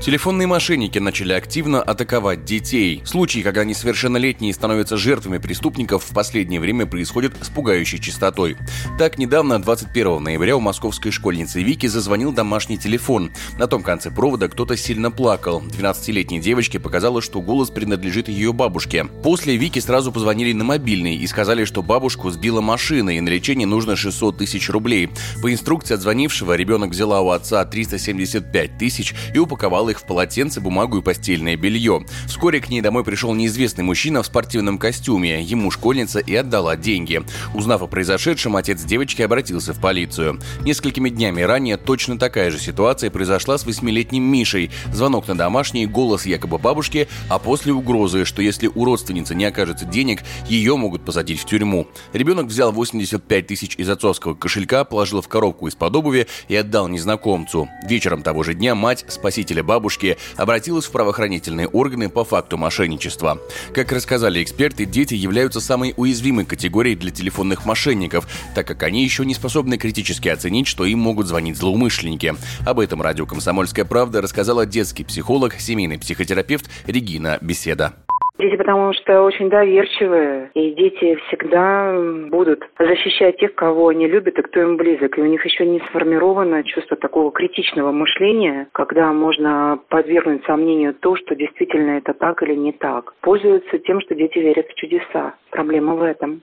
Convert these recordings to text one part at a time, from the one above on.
Телефонные мошенники начали активно атаковать детей. Случаи, когда несовершеннолетние становятся жертвами преступников, в последнее время происходят с пугающей частотой. Так, недавно, 21 ноября, у московской школьницы Вики зазвонил домашний телефон. На том конце провода кто-то сильно плакал. 12-летней девочке показалось, что голос принадлежит ее бабушке. После Вики сразу позвонили на мобильный и сказали, что бабушку сбила машина и на лечение нужно 600 тысяч рублей. По инструкции от звонившего ребенок взяла у отца 375 тысяч и упаковала их в полотенце, бумагу и постельное белье. Вскоре к ней домой пришел неизвестный мужчина в спортивном костюме. Ему школьница и отдала деньги. Узнав о произошедшем, отец девочки обратился в полицию. Несколькими днями ранее точно такая же ситуация произошла с восьмилетним Мишей. Звонок на домашний, голос якобы бабушки, а после угрозы, что если у родственницы не окажется денег, ее могут посадить в тюрьму. Ребенок взял 85 тысяч из отцовского кошелька, положил в коробку из-под обуви и отдал незнакомцу. Вечером того же дня мать спасителя бабушки бабушки обратилась в правоохранительные органы по факту мошенничества. Как рассказали эксперты, дети являются самой уязвимой категорией для телефонных мошенников, так как они еще не способны критически оценить, что им могут звонить злоумышленники. Об этом радио «Комсомольская правда» рассказала детский психолог, семейный психотерапевт Регина Беседа. Дети потому что очень доверчивые, и дети всегда будут защищать тех, кого они любят и кто им близок. И у них еще не сформировано чувство такого критичного мышления, когда можно подвергнуть сомнению то, что действительно это так или не так. Пользуются тем, что дети верят в чудеса. Проблема в этом.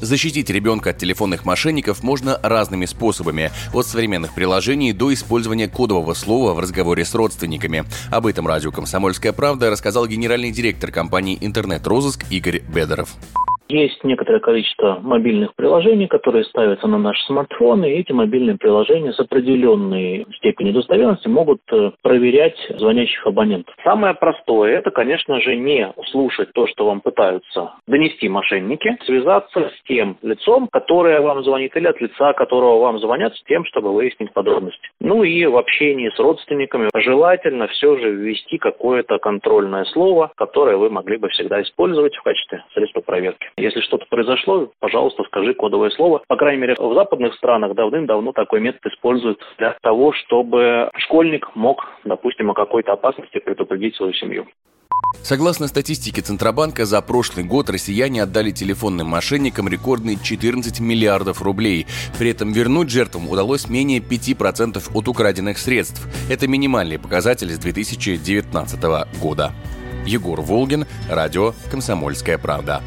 Защитить ребенка от телефонных мошенников можно разными способами, от современных приложений до использования кодового слова в разговоре с родственниками. Об этом радио «Комсомольская правда» рассказал генеральный директор компании «Интернет-розыск» Игорь Бедоров. Есть некоторое количество мобильных приложений, которые ставятся на наш смартфон, и эти мобильные приложения с определенной степенью достоверности могут э, проверять звонящих абонентов. Самое простое – это, конечно же, не слушать то, что вам пытаются донести мошенники, связаться с тем лицом, которое вам звонит, или от лица, которого вам звонят, с тем, чтобы выяснить подробности. Ну и в общении с родственниками желательно все же ввести какое-то контрольное слово, которое вы могли бы всегда использовать в качестве средства проверки. Если что-то произошло, пожалуйста, скажи кодовое слово. По крайней мере, в западных странах давным-давно такой метод используют для того, чтобы школьник мог, допустим, о какой-то опасности предупредить свою семью. Согласно статистике Центробанка, за прошлый год россияне отдали телефонным мошенникам рекордные 14 миллиардов рублей. При этом вернуть жертвам удалось менее 5% от украденных средств. Это минимальный показатель с 2019 года. Егор Волгин, радио «Комсомольская правда».